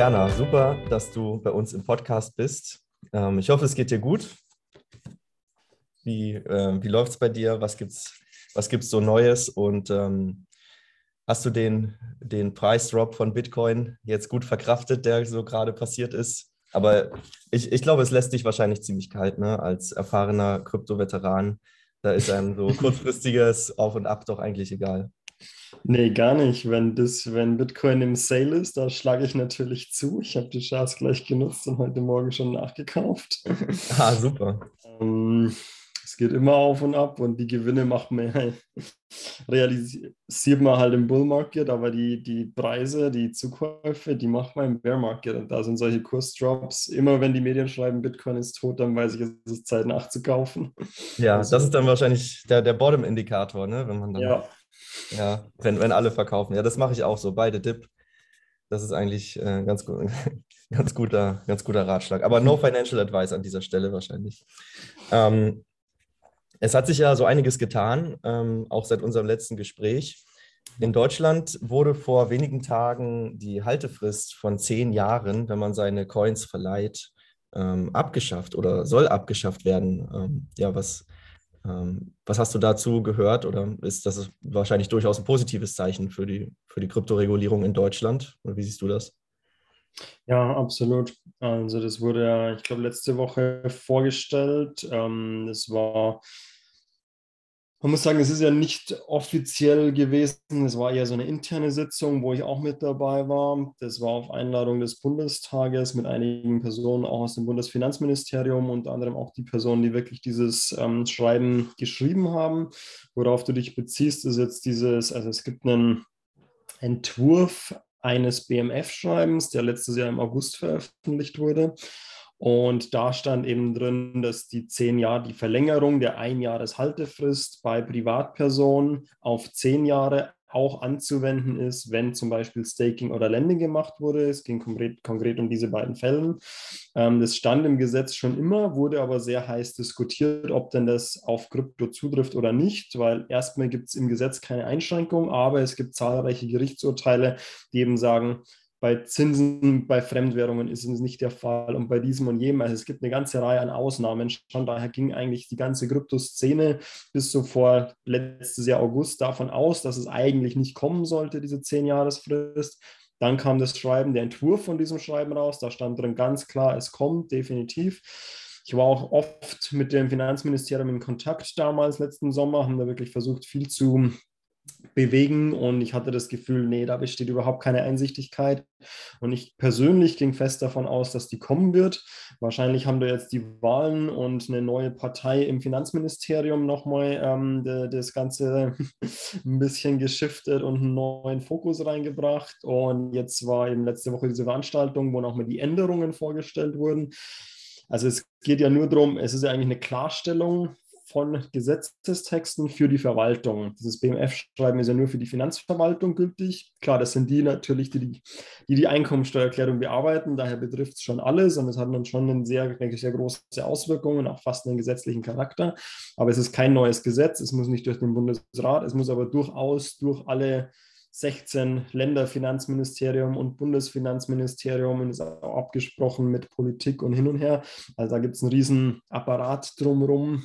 Werner, super, dass du bei uns im Podcast bist. Ähm, ich hoffe, es geht dir gut. Wie, äh, wie läuft es bei dir? Was gibt's, was gibt's so Neues? Und ähm, hast du den, den Preisdrop von Bitcoin jetzt gut verkraftet, der so gerade passiert ist? Aber ich, ich glaube, es lässt dich wahrscheinlich ziemlich kalt, ne? Als erfahrener Krypto-Veteran. Da ist einem so kurzfristiges Auf und Ab doch eigentlich egal. Nee, gar nicht. Wenn, das, wenn Bitcoin im Sale ist, da schlage ich natürlich zu. Ich habe die Chance gleich genutzt und heute Morgen schon nachgekauft. Ah, super. ähm, es geht immer auf und ab und die Gewinne macht man realisiert man halt im Bull Market, aber die, die Preise, die Zukäufe, die macht man im Bear Market. Und da sind solche Kursdrops. Immer wenn die Medien schreiben, Bitcoin ist tot, dann weiß ich, es ist Zeit nachzukaufen. Ja, also, das ist dann wahrscheinlich der, der Bottom-Indikator, ne? wenn man dann. Ja, ja, wenn, wenn alle verkaufen. Ja, das mache ich auch so, beide Dip. Das ist eigentlich äh, ganz, ganz, guter, ganz guter Ratschlag. Aber no financial advice an dieser Stelle wahrscheinlich. Ähm, es hat sich ja so einiges getan, ähm, auch seit unserem letzten Gespräch. In Deutschland wurde vor wenigen Tagen die Haltefrist von zehn Jahren, wenn man seine Coins verleiht, ähm, abgeschafft oder soll abgeschafft werden. Ähm, ja, was, was hast du dazu gehört oder ist das wahrscheinlich durchaus ein positives Zeichen für die, für die Kryptoregulierung in Deutschland? Oder wie siehst du das? Ja, absolut. Also das wurde ja, ich glaube, letzte Woche vorgestellt. Ähm, das war man muss sagen, es ist ja nicht offiziell gewesen. Es war eher so eine interne Sitzung, wo ich auch mit dabei war. Das war auf Einladung des Bundestages mit einigen Personen auch aus dem Bundesfinanzministerium, unter anderem auch die Personen, die wirklich dieses ähm, Schreiben geschrieben haben. Worauf du dich beziehst, ist jetzt dieses, also es gibt einen Entwurf eines BMF-Schreibens, der letztes Jahr im August veröffentlicht wurde. Und da stand eben drin, dass die zehn Jahre, die Verlängerung der Einjahreshaltefrist bei Privatpersonen auf zehn Jahre auch anzuwenden ist, wenn zum Beispiel Staking oder Lending gemacht wurde. Es ging konkret, konkret um diese beiden Fälle. Ähm, das stand im Gesetz schon immer, wurde aber sehr heiß diskutiert, ob denn das auf Krypto zutrifft oder nicht, weil erstmal gibt es im Gesetz keine Einschränkung, aber es gibt zahlreiche Gerichtsurteile, die eben sagen, bei Zinsen, bei Fremdwährungen ist es nicht der Fall und bei diesem und jenem. Also es gibt eine ganze Reihe an Ausnahmen. Von daher ging eigentlich die ganze Kryptoszene bis so vor letztes Jahr August davon aus, dass es eigentlich nicht kommen sollte, diese 10-Jahresfrist. Dann kam das Schreiben, der Entwurf von diesem Schreiben raus. Da stand drin ganz klar, es kommt definitiv. Ich war auch oft mit dem Finanzministerium in Kontakt damals letzten Sommer, haben da wirklich versucht, viel zu bewegen und ich hatte das Gefühl, nee, da besteht überhaupt keine Einsichtigkeit und ich persönlich ging fest davon aus, dass die kommen wird. Wahrscheinlich haben da jetzt die Wahlen und eine neue Partei im Finanzministerium nochmal ähm, das Ganze ein bisschen geschiftet und einen neuen Fokus reingebracht und jetzt war eben letzte Woche diese Veranstaltung, wo nochmal die Änderungen vorgestellt wurden. Also es geht ja nur darum, es ist ja eigentlich eine Klarstellung von Gesetzestexten für die Verwaltung. Dieses BMF-Schreiben ist ja nur für die Finanzverwaltung gültig. Klar, das sind die natürlich, die die, die, Einkommensteuererklärung bearbeiten. Daher betrifft es schon alles und es hat dann schon eine sehr, denke ich, sehr große Auswirkungen, auch fast einen gesetzlichen Charakter. Aber es ist kein neues Gesetz. Es muss nicht durch den Bundesrat. Es muss aber durchaus durch alle 16 Länderfinanzministerium und Bundesfinanzministerium und ist auch abgesprochen mit Politik und hin und her. Also da gibt es einen riesen Apparat drumherum,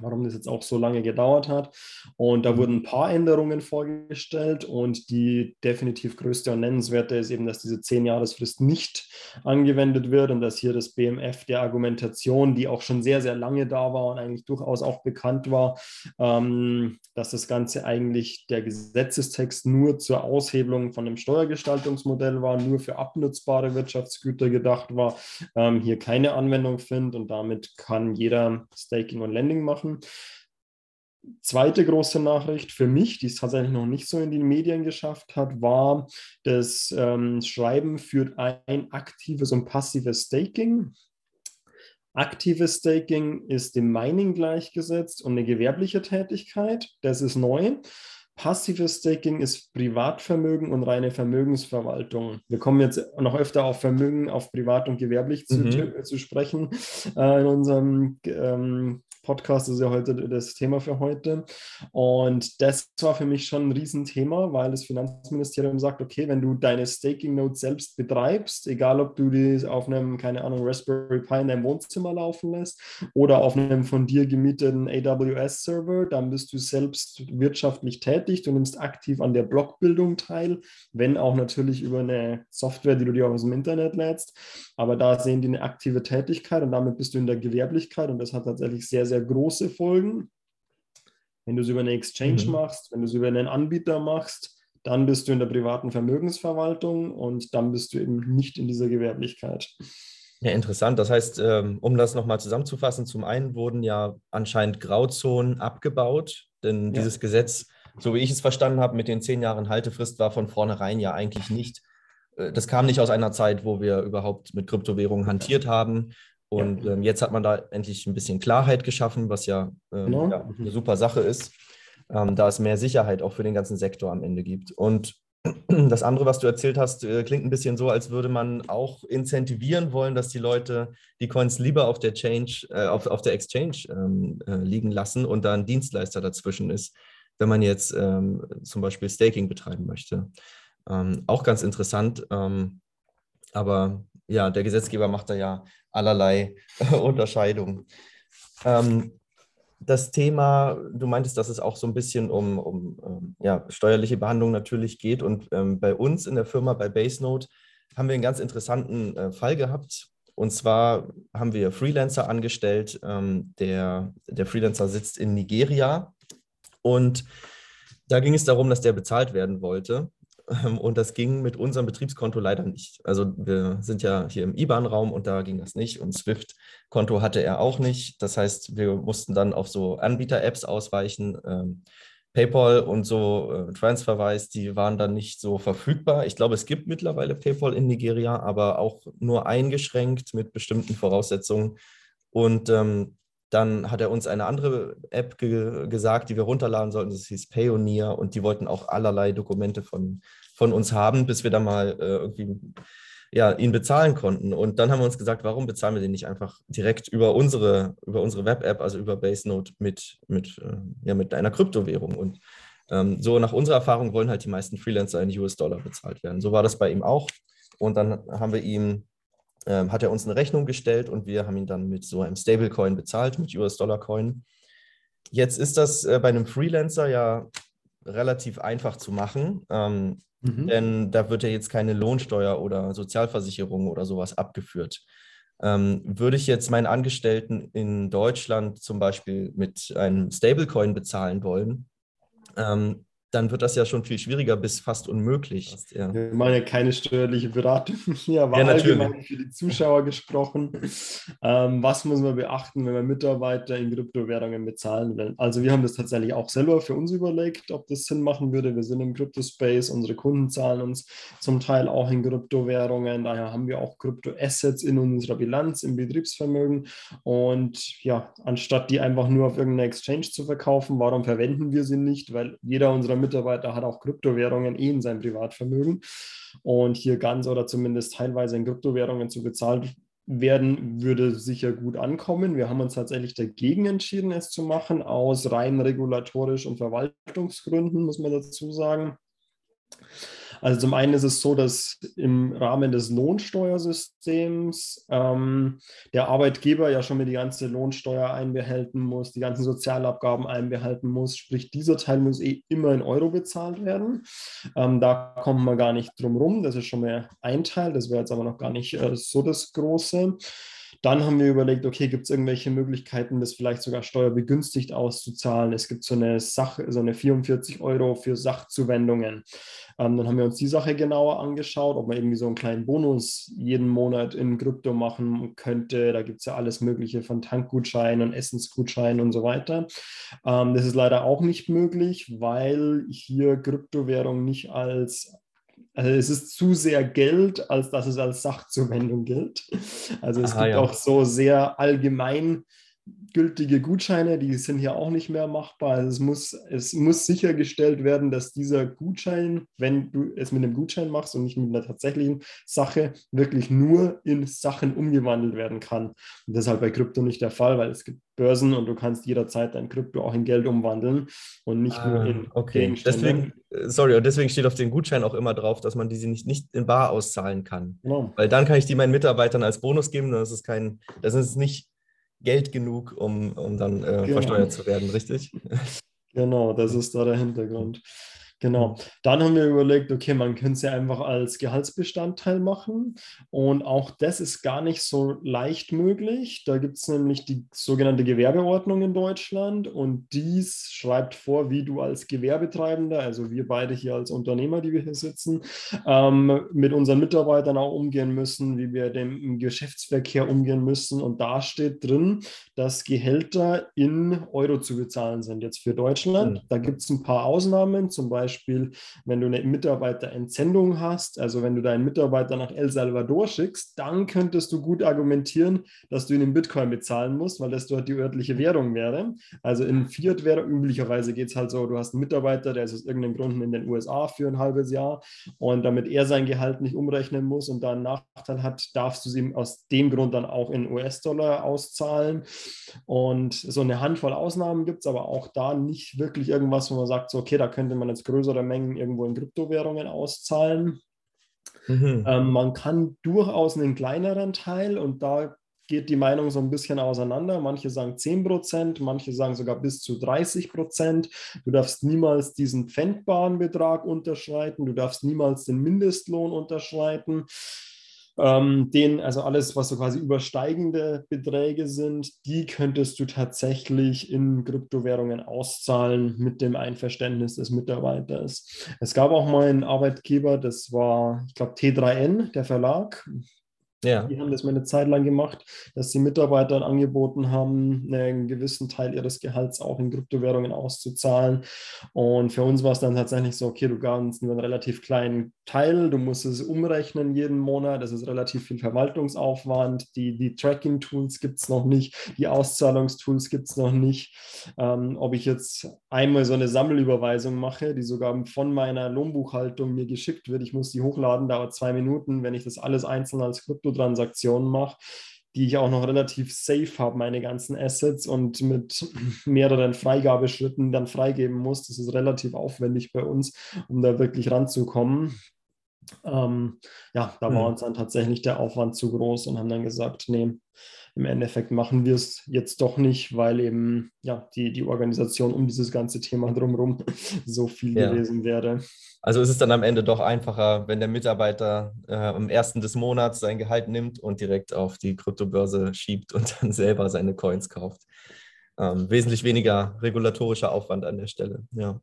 warum das jetzt auch so lange gedauert hat. Und da mhm. wurden ein paar Änderungen vorgestellt und die definitiv größte und nennenswerte ist eben, dass diese 10-Jahresfrist nicht angewendet wird und dass hier das BMF der Argumentation, die auch schon sehr, sehr lange da war und eigentlich durchaus auch bekannt war, ähm, dass das Ganze eigentlich der Gesetzestext nur zur Aushebelung von einem Steuergestaltungsmodell war, nur für abnutzbare Wirtschaftsgüter gedacht war, ähm, hier keine Anwendung findet und damit kann jeder Staking und Lending machen Zweite große Nachricht für mich, die es tatsächlich noch nicht so in die Medien geschafft hat, war, das ähm, Schreiben führt ein aktives und passives Staking. Aktives Staking ist dem Mining gleichgesetzt und eine gewerbliche Tätigkeit. Das ist neu. Passives Staking ist Privatvermögen und reine Vermögensverwaltung. Wir kommen jetzt noch öfter auf Vermögen, auf privat und gewerblich mhm. zu, zu, sprechen äh, in unserem ähm, Podcast ist ja heute das Thema für heute. Und das war für mich schon ein Riesenthema, weil das Finanzministerium sagt, okay, wenn du deine Staking Note selbst betreibst, egal ob du die auf einem, keine Ahnung, Raspberry Pi in deinem Wohnzimmer laufen lässt oder auf einem von dir gemieteten AWS-Server, dann bist du selbst wirtschaftlich tätig. Du nimmst aktiv an der Blockbildung teil, wenn auch natürlich über eine Software, die du dir aus dem Internet lädst. Aber da sehen die eine aktive Tätigkeit und damit bist du in der Gewerblichkeit und das hat tatsächlich sehr, sehr große Folgen. Wenn du es über eine Exchange mhm. machst, wenn du es über einen Anbieter machst, dann bist du in der privaten Vermögensverwaltung und dann bist du eben nicht in dieser Gewerblichkeit. Ja, interessant. Das heißt, ähm, um das nochmal zusammenzufassen, zum einen wurden ja anscheinend Grauzonen abgebaut, denn ja. dieses Gesetz, so wie ich es verstanden habe, mit den zehn Jahren Haltefrist war von vornherein ja eigentlich nicht äh, das kam nicht aus einer Zeit, wo wir überhaupt mit Kryptowährungen hantiert haben. Und ähm, jetzt hat man da endlich ein bisschen Klarheit geschaffen, was ja, ähm, genau. ja eine super Sache ist, ähm, da es mehr Sicherheit auch für den ganzen Sektor am Ende gibt. Und das andere, was du erzählt hast, äh, klingt ein bisschen so, als würde man auch incentivieren wollen, dass die Leute die Coins lieber auf der Change, äh, auf, auf der Exchange ähm, äh, liegen lassen und da ein Dienstleister dazwischen ist, wenn man jetzt ähm, zum Beispiel Staking betreiben möchte. Ähm, auch ganz interessant. Aber ja, der Gesetzgeber macht da ja allerlei Unterscheidungen. Ähm, das Thema, du meintest, dass es auch so ein bisschen um, um ähm, ja, steuerliche Behandlung natürlich geht. Und ähm, bei uns in der Firma, bei BaseNote, haben wir einen ganz interessanten äh, Fall gehabt. Und zwar haben wir Freelancer angestellt. Ähm, der, der Freelancer sitzt in Nigeria. Und da ging es darum, dass der bezahlt werden wollte. Ähm, und das ging mit unserem Betriebskonto leider nicht. Also wir sind ja hier im IBAN-Raum und da ging das nicht. Und Swift-Konto hatte er auch nicht. Das heißt, wir mussten dann auf so Anbieter-Apps ausweichen. Ähm, PayPal und so äh, TransferWise, die waren dann nicht so verfügbar. Ich glaube, es gibt mittlerweile PayPal in Nigeria, aber auch nur eingeschränkt mit bestimmten Voraussetzungen. Und ähm, dann hat er uns eine andere App ge gesagt, die wir runterladen sollten. Das hieß Payoneer und die wollten auch allerlei Dokumente von, von uns haben, bis wir dann mal äh, irgendwie ja, ihn bezahlen konnten. Und dann haben wir uns gesagt, warum bezahlen wir den nicht einfach direkt über unsere, über unsere Web-App, also über BaseNote mit, mit, äh, ja, mit einer Kryptowährung. Und ähm, so nach unserer Erfahrung wollen halt die meisten Freelancer in US-Dollar bezahlt werden. So war das bei ihm auch. Und dann haben wir ihm ähm, hat er uns eine Rechnung gestellt und wir haben ihn dann mit so einem Stablecoin bezahlt, mit US-Dollar-Coin. Jetzt ist das äh, bei einem Freelancer ja relativ einfach zu machen, ähm, mhm. denn da wird ja jetzt keine Lohnsteuer oder Sozialversicherung oder sowas abgeführt. Ähm, würde ich jetzt meinen Angestellten in Deutschland zum Beispiel mit einem Stablecoin bezahlen wollen, ähm, dann wird das ja schon viel schwieriger bis fast unmöglich. Ja. Wir machen ja keine steuerliche Beratung hier, aber ja, allgemein für die Zuschauer gesprochen. Ähm, was muss man beachten, wenn man Mitarbeiter in Kryptowährungen bezahlen will? Also wir haben das tatsächlich auch selber für uns überlegt, ob das Sinn machen würde. Wir sind im Kryptospace, unsere Kunden zahlen uns zum Teil auch in Kryptowährungen. Daher haben wir auch Kryptoassets in unserer Bilanz, im Betriebsvermögen. Und ja, anstatt die einfach nur auf irgendeiner Exchange zu verkaufen, warum verwenden wir sie nicht? Weil jeder unserer Mitarbeiter hat auch Kryptowährungen eh in seinem Privatvermögen. Und hier ganz oder zumindest teilweise in Kryptowährungen zu bezahlt werden, würde sicher gut ankommen. Wir haben uns tatsächlich dagegen entschieden, es zu machen, aus rein regulatorisch und Verwaltungsgründen, muss man dazu sagen. Also zum einen ist es so, dass im Rahmen des Lohnsteuersystems ähm, der Arbeitgeber ja schon mal die ganze Lohnsteuer einbehalten muss, die ganzen Sozialabgaben einbehalten muss. Sprich, dieser Teil muss eh immer in Euro bezahlt werden. Ähm, da kommt man gar nicht drum rum. Das ist schon mal ein Teil. Das wäre jetzt aber noch gar nicht äh, so das Große. Dann haben wir überlegt, okay, gibt es irgendwelche Möglichkeiten, das vielleicht sogar steuerbegünstigt auszuzahlen? Es gibt so eine Sache, so eine 44 Euro für Sachzuwendungen. Ähm, dann haben wir uns die Sache genauer angeschaut, ob man irgendwie so einen kleinen Bonus jeden Monat in Krypto machen könnte. Da gibt es ja alles Mögliche von Tankgutscheinen und Essensgutscheinen und so weiter. Ähm, das ist leider auch nicht möglich, weil hier Kryptowährung nicht als also es ist zu sehr Geld, als dass es als Sachzuwendung gilt. Also es Aha, gibt ja. auch so sehr allgemein gültige Gutscheine, die sind hier auch nicht mehr machbar. Also es, muss, es muss sichergestellt werden, dass dieser Gutschein, wenn du es mit einem Gutschein machst und nicht mit einer tatsächlichen Sache, wirklich nur in Sachen umgewandelt werden kann. Und das ist halt bei Krypto nicht der Fall, weil es gibt Börsen und du kannst jederzeit dein Krypto auch in Geld umwandeln und nicht ah, nur in okay. Gegenstände. Deswegen, äh, sorry, und deswegen steht auf den Gutschein auch immer drauf, dass man diese nicht, nicht in Bar auszahlen kann. Genau. Weil dann kann ich die meinen Mitarbeitern als Bonus geben das ist kein, das ist nicht Geld genug, um, um dann äh, genau. versteuert zu werden, richtig? Genau, das ist da der Hintergrund. Genau. Dann haben wir überlegt, okay, man könnte es ja einfach als Gehaltsbestandteil machen. Und auch das ist gar nicht so leicht möglich. Da gibt es nämlich die sogenannte Gewerbeordnung in Deutschland und dies schreibt vor, wie du als Gewerbetreibender, also wir beide hier als Unternehmer, die wir hier sitzen, ähm, mit unseren Mitarbeitern auch umgehen müssen, wie wir dem Geschäftsverkehr umgehen müssen. Und da steht drin, dass Gehälter in Euro zu bezahlen sind jetzt für Deutschland. Mhm. Da gibt es ein paar Ausnahmen, zum Beispiel Beispiel, wenn du eine Mitarbeiterentsendung hast, also wenn du deinen Mitarbeiter nach El Salvador schickst, dann könntest du gut argumentieren, dass du ihn in Bitcoin bezahlen musst, weil das dort die örtliche Währung wäre. Also in Fiat-Währung, üblicherweise geht es halt so, du hast einen Mitarbeiter, der ist aus irgendeinem Grund in den USA für ein halbes Jahr und damit er sein Gehalt nicht umrechnen muss und da einen Nachteil hat, darfst du es ihm aus dem Grund dann auch in US-Dollar auszahlen. Und so eine Handvoll Ausnahmen gibt es, aber auch da nicht wirklich irgendwas, wo man sagt, so, okay, da könnte man jetzt größere Mengen irgendwo in Kryptowährungen auszahlen. Mhm. Ähm, man kann durchaus einen kleineren Teil und da geht die Meinung so ein bisschen auseinander. Manche sagen 10 Prozent, manche sagen sogar bis zu 30 Prozent. Du darfst niemals diesen pfändbaren Betrag unterschreiten, du darfst niemals den Mindestlohn unterschreiten ähm, den, also alles, was so quasi übersteigende Beträge sind, die könntest du tatsächlich in Kryptowährungen auszahlen mit dem Einverständnis des Mitarbeiters. Es gab auch mal einen Arbeitgeber, das war, ich glaube, T3N, der Verlag. Ja. Die haben das mal eine Zeit lang gemacht, dass sie Mitarbeitern angeboten haben, einen gewissen Teil ihres Gehalts auch in Kryptowährungen auszuzahlen. Und für uns war es dann tatsächlich so, okay, du gabst nur einen relativ kleinen Teil, du musst es umrechnen jeden Monat, das ist relativ viel Verwaltungsaufwand, die, die Tracking-Tools gibt es noch nicht, die Auszahlungstools gibt es noch nicht. Ähm, ob ich jetzt einmal so eine Sammelüberweisung mache, die sogar von meiner Lohnbuchhaltung mir geschickt wird, ich muss die hochladen, dauert zwei Minuten, wenn ich das alles einzeln als Krypto Kryptotransaktionen mache, die ich auch noch relativ safe habe, meine ganzen Assets und mit mehreren Freigabeschritten dann freigeben muss. Das ist relativ aufwendig bei uns, um da wirklich ranzukommen. Ähm, ja, da war hm. uns dann tatsächlich der Aufwand zu groß und haben dann gesagt, nee, im Endeffekt machen wir es jetzt doch nicht, weil eben ja die, die Organisation um dieses ganze Thema drumherum so viel ja. gewesen wäre. Also ist es dann am Ende doch einfacher, wenn der Mitarbeiter äh, am ersten des Monats sein Gehalt nimmt und direkt auf die Kryptobörse schiebt und dann selber seine Coins kauft. Ähm, wesentlich weniger regulatorischer Aufwand an der Stelle. Ja.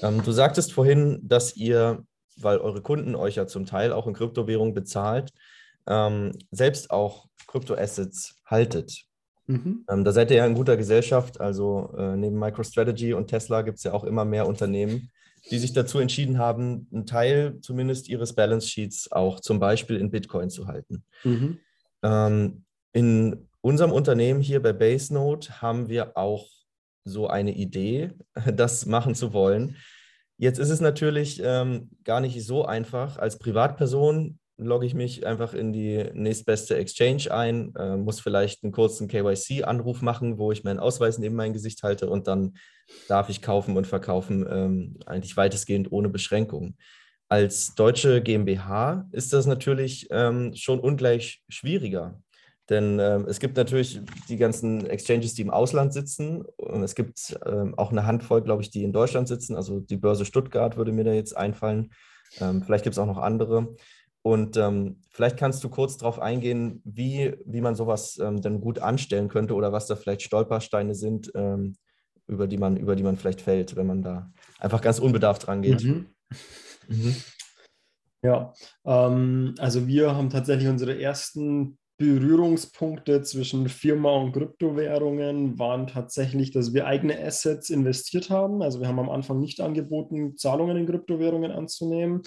Ähm, du sagtest vorhin, dass ihr, weil eure Kunden euch ja zum Teil auch in Kryptowährung bezahlt, ähm, selbst auch Kryptoassets haltet. Mhm. Ähm, da seid ihr ja in guter Gesellschaft. Also äh, neben MicroStrategy und Tesla gibt es ja auch immer mehr Unternehmen, die sich dazu entschieden haben, einen Teil zumindest ihres Balance Sheets auch zum Beispiel in Bitcoin zu halten. Mhm. Ähm, in unserem Unternehmen hier bei BaseNote haben wir auch so eine Idee, das machen zu wollen. Jetzt ist es natürlich ähm, gar nicht so einfach. Als Privatperson logge ich mich einfach in die nächstbeste Exchange ein, äh, muss vielleicht einen kurzen KYC-Anruf machen, wo ich meinen Ausweis neben mein Gesicht halte und dann darf ich kaufen und verkaufen, ähm, eigentlich weitestgehend ohne Beschränkungen. Als deutsche GmbH ist das natürlich ähm, schon ungleich schwieriger. Denn ähm, es gibt natürlich die ganzen Exchanges, die im Ausland sitzen. Und es gibt ähm, auch eine Handvoll, glaube ich, die in Deutschland sitzen. Also die Börse Stuttgart würde mir da jetzt einfallen. Ähm, vielleicht gibt es auch noch andere. Und ähm, vielleicht kannst du kurz darauf eingehen, wie, wie man sowas ähm, dann gut anstellen könnte oder was da vielleicht Stolpersteine sind, ähm, über, die man, über die man vielleicht fällt, wenn man da einfach ganz unbedarft rangeht. Mhm. Mhm. Ja, ähm, also wir haben tatsächlich unsere ersten Berührungspunkte zwischen Firma und Kryptowährungen waren tatsächlich, dass wir eigene Assets investiert haben. Also wir haben am Anfang nicht angeboten, Zahlungen in Kryptowährungen anzunehmen,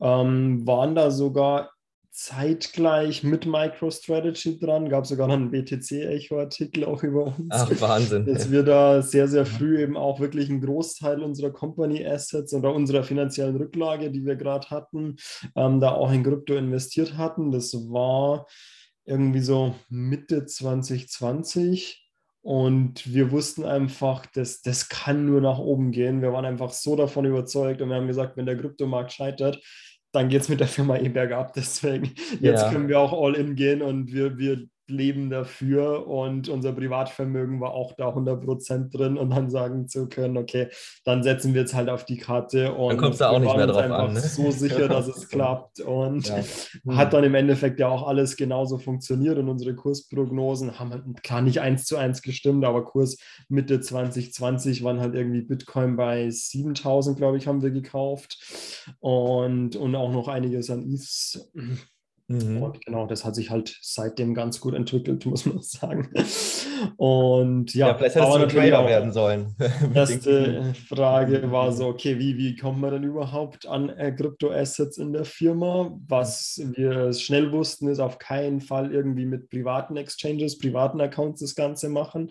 ähm, waren da sogar zeitgleich mit MicroStrategy dran. Gab sogar noch einen BTC-Echo-Artikel auch über uns. Ach, Wahnsinn. Dass wir da sehr, sehr früh eben auch wirklich einen Großteil unserer Company-Assets oder unserer finanziellen Rücklage, die wir gerade hatten, ähm, da auch in Krypto investiert hatten. Das war irgendwie so Mitte 2020. Und wir wussten einfach, dass das kann nur nach oben gehen. Wir waren einfach so davon überzeugt und wir haben gesagt, wenn der Kryptomarkt scheitert, dann geht es mit der Firma eh bergab. Deswegen, jetzt ja. können wir auch all in gehen und wir, wir leben dafür und unser Privatvermögen war auch da 100% drin und dann sagen zu können, okay, dann setzen wir jetzt halt auf die Karte und dann kommst du auch nicht mehr drauf einfach an, ne? so sicher, dass es klappt und ja. hat dann im Endeffekt ja auch alles genauso funktioniert und unsere Kursprognosen haben halt klar nicht eins zu eins gestimmt, aber Kurs Mitte 2020 waren halt irgendwie Bitcoin bei 7000, glaube ich, haben wir gekauft und, und auch noch einiges an ETHs Mhm. Und genau, das hat sich halt seitdem ganz gut entwickelt, muss man sagen. Und ja, ja vielleicht hättest du Trader werden sollen. Erste Frage war so, okay, wie, wie kommt man denn überhaupt an äh, Kryptoassets in der Firma? Was wir schnell wussten, ist auf keinen Fall irgendwie mit privaten Exchanges, privaten Accounts das Ganze machen,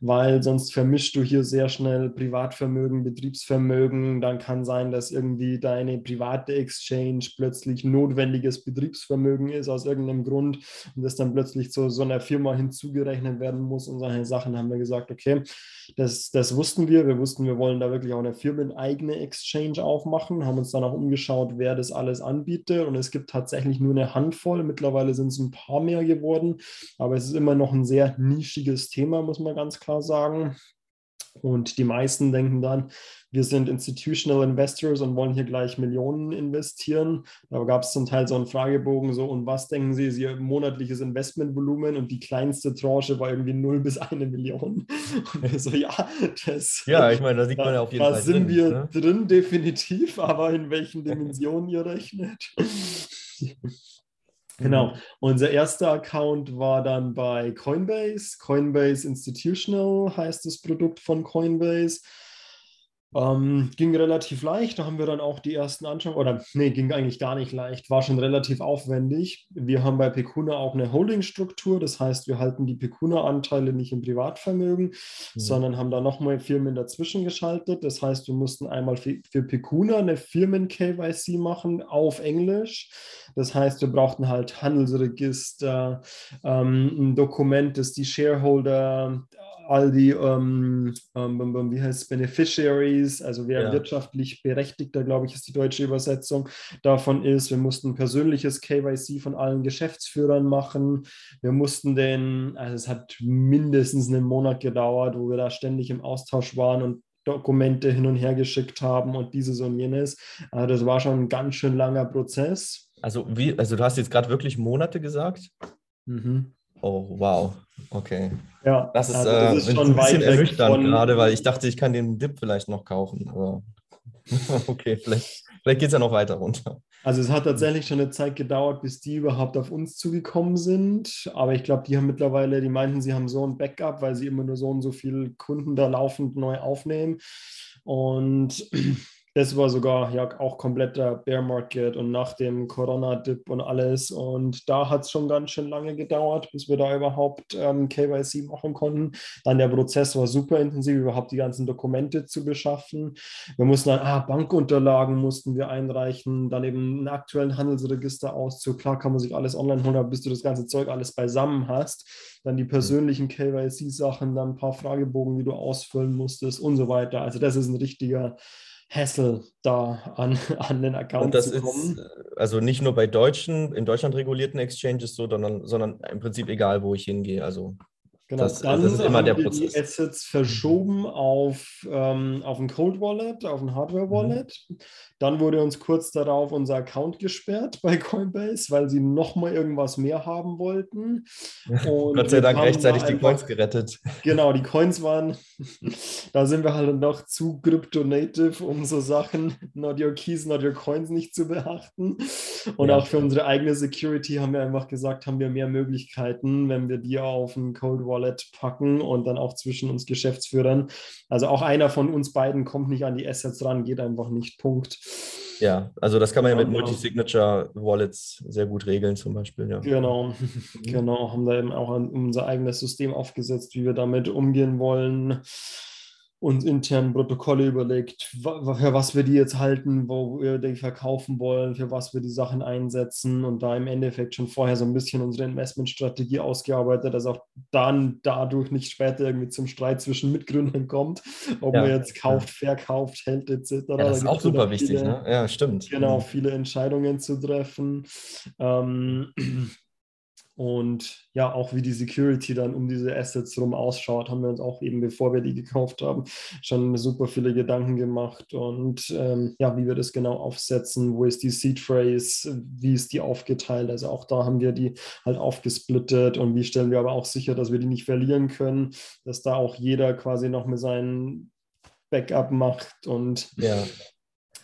weil sonst vermischst du hier sehr schnell Privatvermögen, Betriebsvermögen. Dann kann sein, dass irgendwie deine private Exchange plötzlich notwendiges Betriebsvermögen Vermögen ist aus irgendeinem Grund und das dann plötzlich zu so einer Firma hinzugerechnet werden muss und solche Sachen, haben wir gesagt, okay, das, das wussten wir. Wir wussten, wir wollen da wirklich auch eine firmeneigene Exchange aufmachen, haben uns dann auch umgeschaut, wer das alles anbietet und es gibt tatsächlich nur eine Handvoll. Mittlerweile sind es ein paar mehr geworden, aber es ist immer noch ein sehr nischiges Thema, muss man ganz klar sagen. Und die meisten denken dann, wir sind Institutional Investors und wollen hier gleich Millionen investieren. Da gab es zum Teil so einen Fragebogen, so, und was denken Sie, ist Ihr monatliches Investmentvolumen? Und die kleinste Tranche war irgendwie 0 bis 1 Million. Und wir so, ja, das. Ja, ich meine, da sieht man ja auf jeden da Fall. Da sind drin, wir ne? drin, definitiv, aber in welchen Dimensionen ihr rechnet. Genau. Mhm. Unser erster Account war dann bei Coinbase. Coinbase Institutional heißt das Produkt von Coinbase. Ähm, ging relativ leicht, da haben wir dann auch die ersten Anschauen, oder nee, ging eigentlich gar nicht leicht, war schon relativ aufwendig. Wir haben bei Pecuna auch eine Holdingstruktur, das heißt, wir halten die Pecuna-Anteile nicht im Privatvermögen, mhm. sondern haben da nochmal Firmen dazwischen geschaltet. Das heißt, wir mussten einmal für, für Pecuna eine Firmen-KYC machen auf Englisch. Das heißt, wir brauchten halt Handelsregister, ähm, ein Dokument, das die Shareholder all die, ähm, ähm, wie heißt es, Beneficiaries, also wer ja. wirtschaftlich Berechtigter, glaube ich, ist die deutsche Übersetzung davon ist. Wir mussten persönliches KYC von allen Geschäftsführern machen. Wir mussten den, also es hat mindestens einen Monat gedauert, wo wir da ständig im Austausch waren und Dokumente hin und her geschickt haben und dieses und jenes. Also das war schon ein ganz schön langer Prozess. Also wie, also du hast jetzt gerade wirklich Monate gesagt? Mhm. Oh, wow. Okay. Ja, das ist, also das äh, ist schon ein bisschen ernüchternd gerade, weil ich dachte, ich kann den Dip vielleicht noch kaufen. Aber okay, vielleicht, vielleicht geht es ja noch weiter runter. Also es hat tatsächlich schon eine Zeit gedauert, bis die überhaupt auf uns zugekommen sind. Aber ich glaube, die haben mittlerweile, die meinten, sie haben so ein Backup, weil sie immer nur so und so viele Kunden da laufend neu aufnehmen. Und das war sogar ja auch kompletter Bear Market und nach dem Corona-Dip und alles. Und da hat es schon ganz schön lange gedauert, bis wir da überhaupt ähm, KYC machen konnten. Dann der Prozess war super intensiv, überhaupt die ganzen Dokumente zu beschaffen. Wir mussten dann, ah, Bankunterlagen mussten wir einreichen, dann eben einen aktuellen Handelsregisterauszug. Klar kann man sich alles online holen, aber bis du das ganze Zeug alles beisammen hast, dann die persönlichen KYC-Sachen, dann ein paar Fragebogen, die du ausfüllen musstest und so weiter. Also das ist ein richtiger Hassel da an, an den Account Und das zu kommen. Ist äh, also nicht nur bei deutschen, in Deutschland regulierten Exchanges so, sondern, sondern im Prinzip egal, wo ich hingehe. Also Genau, das, dann das ist immer der Prozess. die Assets verschoben auf, ähm, auf ein Cold Wallet, auf ein Hardware mhm. Wallet. Mhm. Dann wurde uns kurz darauf unser Account gesperrt bei Coinbase, weil sie nochmal irgendwas mehr haben wollten. Und Gott sei Dank rechtzeitig die Coins gerettet. Genau, die Coins waren, da sind wir halt noch zu Crypto-Native, um so Sachen, not your keys, not your coins nicht zu beachten. Und ja. auch für unsere eigene Security haben wir einfach gesagt, haben wir mehr Möglichkeiten, wenn wir die auf ein Cold Wallet packen und dann auch zwischen uns Geschäftsführern. Also auch einer von uns beiden kommt nicht an die Assets ran, geht einfach nicht. Punkt. Ja, also das kann man ja, mit Multi-Signature-Wallets sehr gut regeln, zum Beispiel. Ja. Genau, genau, haben da eben auch unser eigenes System aufgesetzt, wie wir damit umgehen wollen uns intern Protokolle überlegt, für was wir die jetzt halten, wo wir die verkaufen wollen, für was wir die Sachen einsetzen und da im Endeffekt schon vorher so ein bisschen unsere Investmentstrategie ausgearbeitet, dass auch dann dadurch nicht später irgendwie zum Streit zwischen Mitgründern kommt, ob ja, man jetzt kauft, ja. verkauft, hält etc. Ja, das ist auch super wichtig, viele, ne? Ja, stimmt. Genau, mhm. viele Entscheidungen zu treffen. Ähm, und ja, auch wie die Security dann um diese Assets rum ausschaut, haben wir uns auch eben, bevor wir die gekauft haben, schon super viele Gedanken gemacht. Und ähm, ja, wie wir das genau aufsetzen, wo ist die Seed Phrase, wie ist die aufgeteilt, also auch da haben wir die halt aufgesplittet. Und wie stellen wir aber auch sicher, dass wir die nicht verlieren können, dass da auch jeder quasi noch mit seinen Backup macht und ja.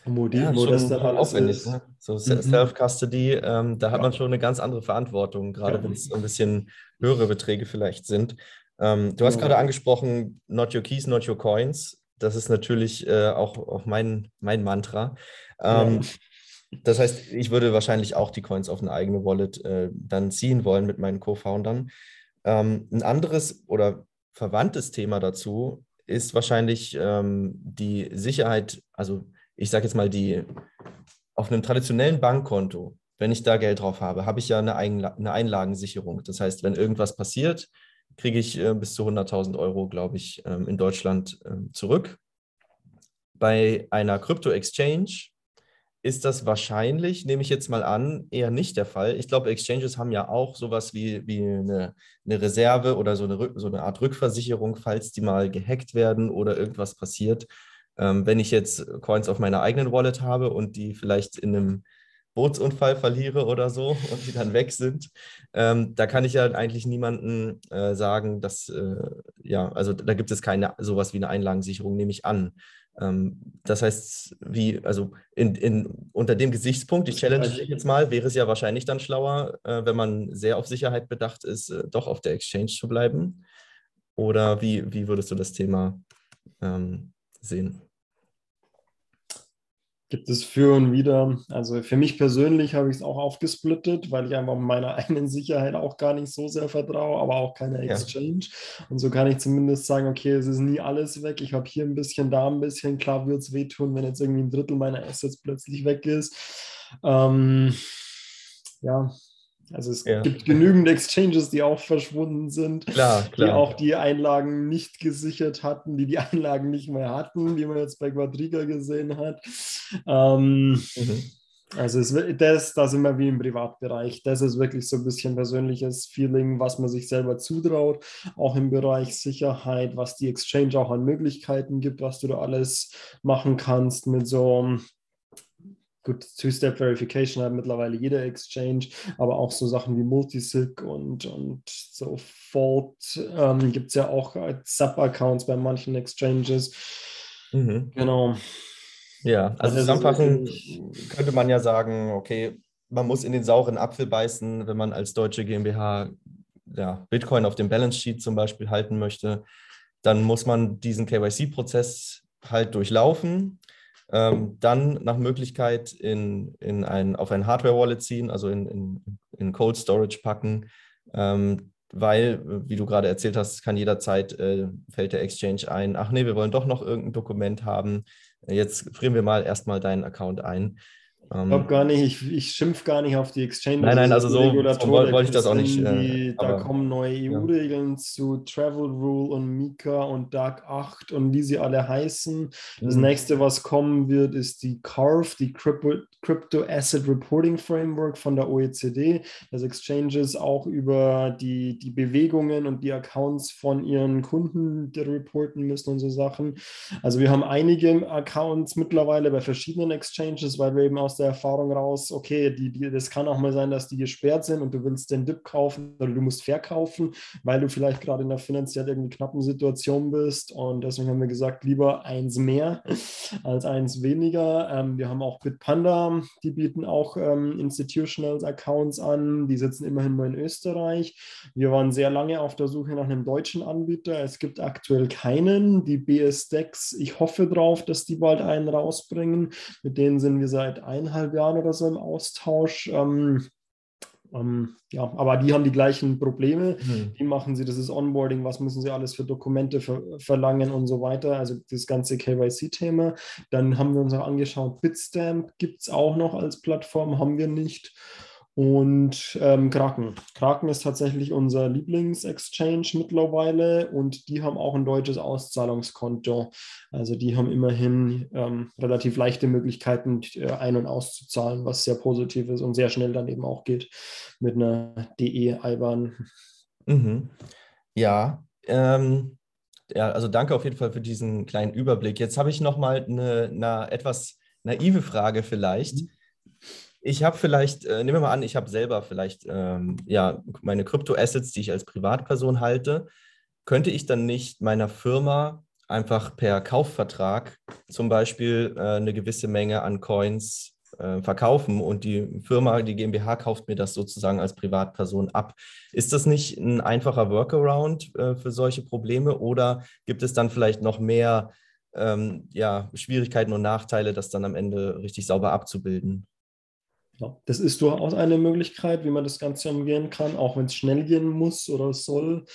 Wo, die, ja, wo das dann alles ist. Ne? So mhm. Self-Custody, ähm, da hat ja. man schon eine ganz andere Verantwortung, gerade ja. wenn es ein bisschen höhere Beträge vielleicht sind. Ähm, du hast gerade angesprochen, not your keys, not your coins. Das ist natürlich äh, auch, auch mein, mein Mantra. Ähm, das heißt, ich würde wahrscheinlich auch die Coins auf eine eigene Wallet äh, dann ziehen wollen mit meinen Co-Foundern. Ähm, ein anderes oder verwandtes Thema dazu ist wahrscheinlich ähm, die Sicherheit, also ich sage jetzt mal, die auf einem traditionellen Bankkonto, wenn ich da Geld drauf habe, habe ich ja eine, Einla eine Einlagensicherung. Das heißt, wenn irgendwas passiert, kriege ich äh, bis zu 100.000 Euro, glaube ich, ähm, in Deutschland äh, zurück. Bei einer Krypto-Exchange ist das wahrscheinlich, nehme ich jetzt mal an, eher nicht der Fall. Ich glaube, Exchanges haben ja auch sowas wie, wie eine, eine Reserve oder so eine, so eine Art Rückversicherung, falls die mal gehackt werden oder irgendwas passiert. Ähm, wenn ich jetzt Coins auf meiner eigenen Wallet habe und die vielleicht in einem Bootsunfall verliere oder so und die dann weg sind, ähm, da kann ich ja eigentlich niemandem äh, sagen, dass, äh, ja, also da gibt es keine sowas wie eine Einlagensicherung, nehme ich an. Ähm, das heißt, wie, also in, in, unter dem Gesichtspunkt, ich challenge dich jetzt mal, wäre es ja wahrscheinlich dann schlauer, äh, wenn man sehr auf Sicherheit bedacht ist, äh, doch auf der Exchange zu bleiben. Oder wie, wie würdest du das Thema ähm, sehen? Gibt es für und wieder. Also für mich persönlich habe ich es auch aufgesplittet, weil ich einfach meiner eigenen Sicherheit auch gar nicht so sehr vertraue, aber auch keine Exchange. Ja. Und so kann ich zumindest sagen, okay, es ist nie alles weg. Ich habe hier ein bisschen, da ein bisschen. Klar wird es wehtun, wenn jetzt irgendwie ein Drittel meiner Assets plötzlich weg ist. Ähm, ja, also es ja. gibt genügend Exchanges, die auch verschwunden sind, klar, klar. die auch die Einlagen nicht gesichert hatten, die die Einlagen nicht mehr hatten, wie man jetzt bei Quadriga gesehen hat. Ähm, mhm. Also es, das, da sind wir wie im Privatbereich. Das ist wirklich so ein bisschen persönliches Feeling, was man sich selber zutraut, auch im Bereich Sicherheit, was die Exchange auch an Möglichkeiten gibt, was du da alles machen kannst mit so gut, Two-Step-Verification hat mittlerweile jeder Exchange, aber auch so Sachen wie Multisig und, und so Fault ähm, gibt es ja auch als Sub-Accounts bei manchen Exchanges. Mhm. Genau. Ja, also, also zusammenfassend könnte man ja sagen, okay, man muss in den sauren Apfel beißen, wenn man als deutsche GmbH ja, Bitcoin auf dem Balance Sheet zum Beispiel halten möchte. Dann muss man diesen KYC-Prozess halt durchlaufen ähm, dann nach Möglichkeit in, in ein, auf ein Hardware-Wallet ziehen, also in, in, in Cold Storage packen, ähm, weil, wie du gerade erzählt hast, kann jederzeit, äh, fällt der Exchange ein, ach nee, wir wollen doch noch irgendein Dokument haben, jetzt frieren wir mal erstmal deinen Account ein. Ich glaube gar nicht, ich, ich schimpf gar nicht auf die Exchange. Nein, nein, also so, so wollte ich das auch nicht. Äh, da kommen neue EU-Regeln zu Travel Rule und Mika und Dark 8 und wie sie alle heißen. Das mhm. nächste, was kommen wird, ist die CARF, die Crypto Asset Reporting Framework von der OECD, dass Exchanges auch über die, die Bewegungen und die Accounts von ihren Kunden reporten müssen und so Sachen. Also wir haben einige Accounts mittlerweile bei verschiedenen Exchanges, weil wir eben aus der Erfahrung raus, okay, die, die, das kann auch mal sein, dass die gesperrt sind und du willst den Dip kaufen oder du musst verkaufen, weil du vielleicht gerade in einer finanziell irgendwie knappen Situation bist. Und deswegen haben wir gesagt, lieber eins mehr als eins weniger. Ähm, wir haben auch Bitpanda, die bieten auch ähm, Institutional Accounts an. Die sitzen immerhin nur in Österreich. Wir waren sehr lange auf der Suche nach einem deutschen Anbieter. Es gibt aktuell keinen. Die BS-Decks, ich hoffe drauf, dass die bald einen rausbringen. Mit denen sind wir seit eineinhalb Jahren oder so im Austausch. Ähm, ähm, ja, aber die haben die gleichen Probleme. Mhm. Wie machen sie das ist Onboarding? Was müssen sie alles für Dokumente ver verlangen und so weiter? Also das ganze KYC-Thema. Dann haben wir uns auch angeschaut, Bitstamp gibt es auch noch als Plattform, haben wir nicht. Und ähm, Kraken. Kraken ist tatsächlich unser Lieblings-Exchange mittlerweile und die haben auch ein deutsches Auszahlungskonto. Also die haben immerhin ähm, relativ leichte Möglichkeiten äh, ein- und auszuzahlen, was sehr positiv ist und sehr schnell dann eben auch geht mit einer DE-IBAN. Mhm. Ja, ähm, ja, also danke auf jeden Fall für diesen kleinen Überblick. Jetzt habe ich nochmal eine, eine etwas naive Frage vielleicht. Mhm ich habe vielleicht, äh, nehmen wir mal an, ich habe selber vielleicht ähm, ja, meine Krypto-Assets, die ich als Privatperson halte. Könnte ich dann nicht meiner Firma einfach per Kaufvertrag zum Beispiel äh, eine gewisse Menge an Coins äh, verkaufen und die Firma, die GmbH, kauft mir das sozusagen als Privatperson ab. Ist das nicht ein einfacher Workaround äh, für solche Probleme oder gibt es dann vielleicht noch mehr ähm, ja, Schwierigkeiten und Nachteile, das dann am Ende richtig sauber abzubilden? Ja, das ist durchaus eine Möglichkeit, wie man das Ganze umgehen kann, auch wenn es schnell gehen muss oder soll.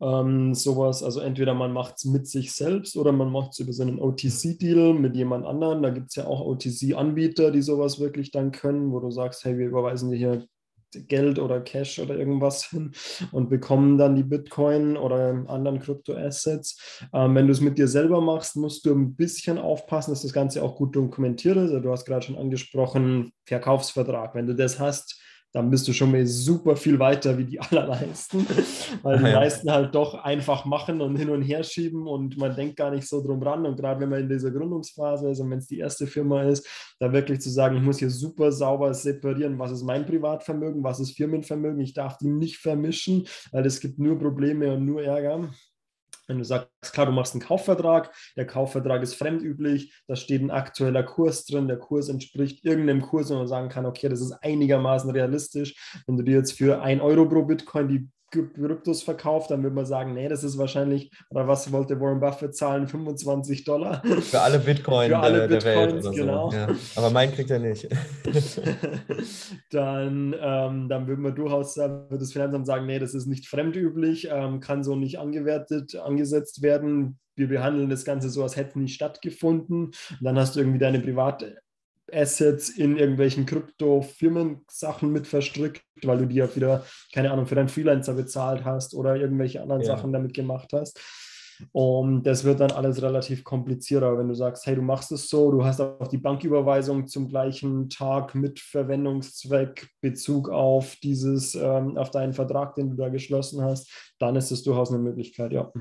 Ähm, sowas, also entweder man macht es mit sich selbst oder man macht es über so einen OTC-Deal mit jemand anderem. Da gibt es ja auch OTC-Anbieter, die sowas wirklich dann können, wo du sagst, hey, wir überweisen dir hier Geld oder Cash oder irgendwas hin und bekommen dann die Bitcoin oder anderen Kryptoassets. Ähm, wenn du es mit dir selber machst, musst du ein bisschen aufpassen, dass das Ganze auch gut dokumentiert ist. Also du hast gerade schon angesprochen, Verkaufsvertrag. Wenn du das hast, dann bist du schon mal super viel weiter wie die allermeisten, weil die ja. meisten halt doch einfach machen und hin und her schieben und man denkt gar nicht so drum ran. Und gerade wenn man in dieser Gründungsphase ist und wenn es die erste Firma ist, da wirklich zu sagen, ich muss hier super sauber separieren, was ist mein Privatvermögen, was ist Firmenvermögen, ich darf die nicht vermischen, weil es gibt nur Probleme und nur Ärger. Wenn du sagst, klar, du machst einen Kaufvertrag, der Kaufvertrag ist fremdüblich, da steht ein aktueller Kurs drin, der Kurs entspricht irgendeinem Kurs und man sagen kann, okay, das ist einigermaßen realistisch. Wenn du dir jetzt für 1 Euro pro Bitcoin die Kryptos verkauft, dann würde man sagen, nee, das ist wahrscheinlich, oder was wollte Warren Buffett zahlen? 25 Dollar. Für alle Bitcoin Für alle der, Bitcoins, der Welt. genau. So. Ja. Aber meinen kriegt er nicht. dann, ähm, dann würde man durchaus sagen, würde das Finanzamt sagen, nee, das ist nicht fremdüblich, ähm, kann so nicht angewertet, angesetzt werden. Wir behandeln das Ganze so, als hätte es nicht stattgefunden. Und dann hast du irgendwie deine private Assets in irgendwelchen Krypto-Firmen-Sachen mit verstrickt, weil du die ja wieder, keine Ahnung, für deinen Freelancer bezahlt hast oder irgendwelche anderen ja. Sachen damit gemacht hast. Und das wird dann alles relativ komplizierter, wenn du sagst, hey, du machst es so, du hast auch die Banküberweisung zum gleichen Tag mit Verwendungszweck, Bezug auf dieses, ähm, auf deinen Vertrag, den du da geschlossen hast, dann ist es durchaus eine Möglichkeit, ja.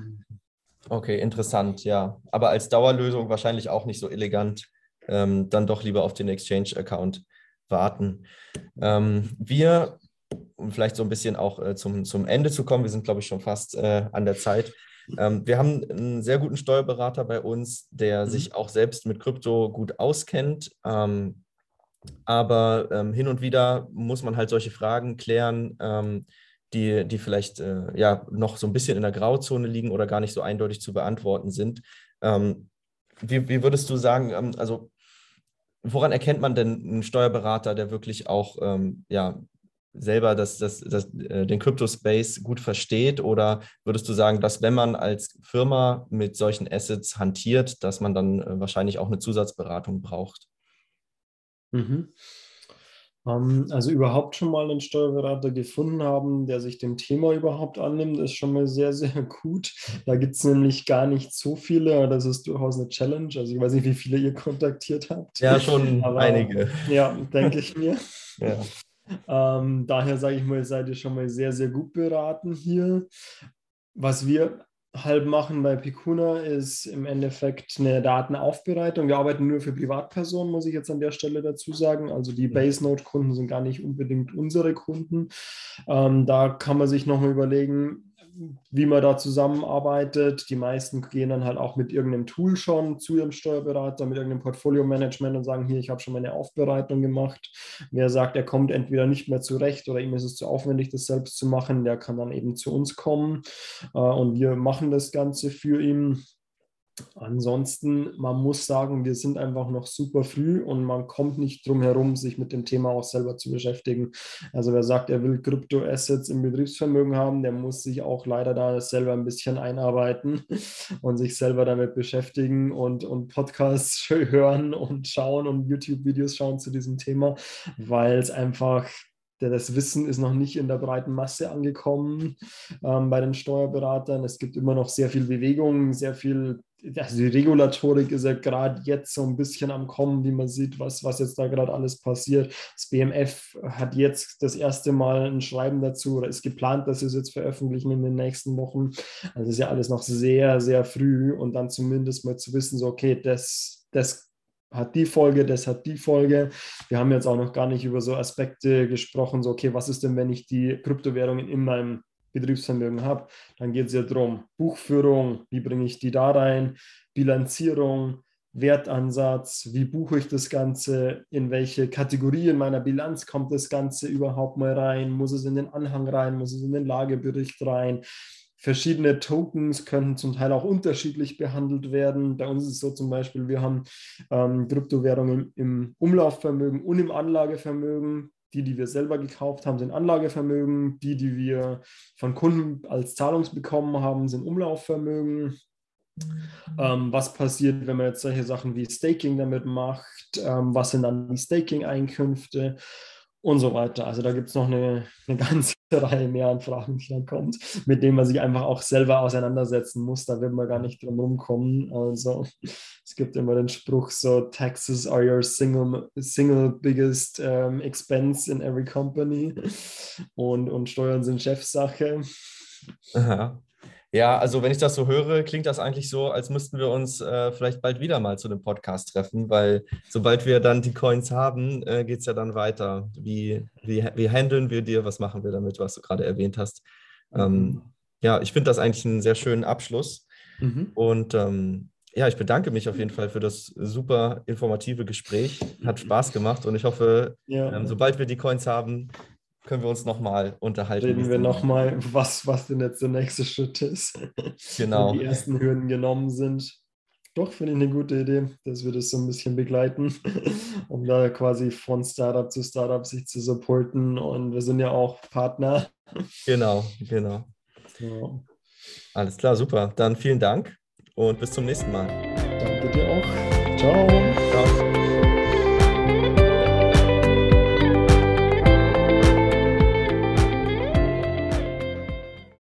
Okay, interessant, ja. Aber als Dauerlösung wahrscheinlich auch nicht so elegant ähm, dann doch lieber auf den Exchange-Account warten. Ähm, wir, um vielleicht so ein bisschen auch äh, zum, zum Ende zu kommen, wir sind, glaube ich, schon fast äh, an der Zeit. Ähm, wir haben einen sehr guten Steuerberater bei uns, der mhm. sich auch selbst mit Krypto gut auskennt. Ähm, aber ähm, hin und wieder muss man halt solche Fragen klären, ähm, die, die vielleicht äh, ja noch so ein bisschen in der Grauzone liegen oder gar nicht so eindeutig zu beantworten sind. Ähm, wie, wie, würdest du sagen, ähm, also woran erkennt man denn einen Steuerberater, der wirklich auch ähm, ja, selber das, das, das, äh, den Crypto-Space gut versteht? Oder würdest du sagen, dass wenn man als Firma mit solchen Assets hantiert, dass man dann äh, wahrscheinlich auch eine Zusatzberatung braucht? Mhm. Ähm, also überhaupt schon mal einen Steuerberater gefunden haben, der sich dem Thema überhaupt annimmt, ist schon mal sehr, sehr gut. Da gibt es nämlich gar nicht so viele. Das ist durchaus eine Challenge. Also ich weiß nicht, wie viele ihr kontaktiert habt. Ja, schon Aber, einige. Ja, denke ich mir. ja. Ähm, daher sage ich mal, seid ihr schon mal sehr, sehr gut beraten hier. Was wir halb machen bei Picuna ist im Endeffekt eine Datenaufbereitung. Wir arbeiten nur für Privatpersonen, muss ich jetzt an der Stelle dazu sagen. Also die mhm. Base-Node-Kunden sind gar nicht unbedingt unsere Kunden. Ähm, da kann man sich nochmal überlegen, wie man da zusammenarbeitet. Die meisten gehen dann halt auch mit irgendeinem Tool schon zu ihrem Steuerberater, mit irgendeinem Portfolio-Management und sagen, hier, ich habe schon meine Aufbereitung gemacht. Wer sagt, er kommt entweder nicht mehr zurecht oder ihm ist es zu aufwendig, das selbst zu machen, der kann dann eben zu uns kommen äh, und wir machen das Ganze für ihn. Ansonsten, man muss sagen, wir sind einfach noch super früh und man kommt nicht drum herum, sich mit dem Thema auch selber zu beschäftigen. Also wer sagt, er will Kryptoassets im Betriebsvermögen haben, der muss sich auch leider da selber ein bisschen einarbeiten und sich selber damit beschäftigen und, und Podcasts hören und schauen und YouTube-Videos schauen zu diesem Thema, weil es einfach das Wissen ist noch nicht in der breiten Masse angekommen ähm, bei den Steuerberatern. Es gibt immer noch sehr viel Bewegung, sehr viel also die Regulatorik ist ja gerade jetzt so ein bisschen am Kommen, wie man sieht, was, was jetzt da gerade alles passiert. Das BMF hat jetzt das erste Mal ein Schreiben dazu oder ist geplant, dass sie es jetzt veröffentlichen in den nächsten Wochen. Also ist ja alles noch sehr, sehr früh und dann zumindest mal zu wissen, so okay, das, das hat die Folge, das hat die Folge. Wir haben jetzt auch noch gar nicht über so Aspekte gesprochen, so okay, was ist denn, wenn ich die Kryptowährungen in meinem Betriebsvermögen habe, dann geht es ja darum, Buchführung, wie bringe ich die da rein, Bilanzierung, Wertansatz, wie buche ich das Ganze, in welche Kategorie in meiner Bilanz kommt das Ganze überhaupt mal rein, muss es in den Anhang rein, muss es in den Lagebericht rein. Verschiedene Tokens können zum Teil auch unterschiedlich behandelt werden. Bei uns ist es so zum Beispiel, wir haben ähm, Kryptowährungen im Umlaufvermögen und im Anlagevermögen. Die, die wir selber gekauft haben, sind Anlagevermögen. Die, die wir von Kunden als Zahlungs bekommen haben, sind Umlaufvermögen. Ähm, was passiert, wenn man jetzt solche Sachen wie Staking damit macht? Ähm, was sind dann die Staking-Einkünfte? Und so weiter. Also da gibt es noch eine, eine ganze Reihe mehr an Fragen, die dann kommt, mit denen man sich einfach auch selber auseinandersetzen muss. Da wird man gar nicht drum rumkommen. Also es gibt immer den Spruch so, Taxes are your single, single biggest um, expense in every company. Und, und Steuern sind Chefsache. Aha. Ja, also wenn ich das so höre, klingt das eigentlich so, als müssten wir uns äh, vielleicht bald wieder mal zu einem Podcast treffen, weil sobald wir dann die Coins haben, äh, geht es ja dann weiter. Wie, wie, wie handeln wir dir? Was machen wir damit, was du gerade erwähnt hast? Ähm, mhm. ja, ich finde das eigentlich einen sehr schönen Abschluss. Mhm. Und ähm, ja, ich bedanke mich auf jeden Fall für das super informative Gespräch. Hat Spaß gemacht und ich hoffe, ja. ähm, sobald wir die Coins haben, können wir uns nochmal unterhalten. Reden wir nochmal, was, was denn jetzt der nächste Schritt ist. Genau. Wenn die ersten Hürden genommen sind. Doch, finde ich eine gute Idee, dass wir das so ein bisschen begleiten, um da quasi von Startup zu Startup sich zu supporten. Und wir sind ja auch Partner. Genau, genau. Ja. Alles klar, super. Dann vielen Dank und bis zum nächsten Mal. Danke dir auch. Ciao. Ciao.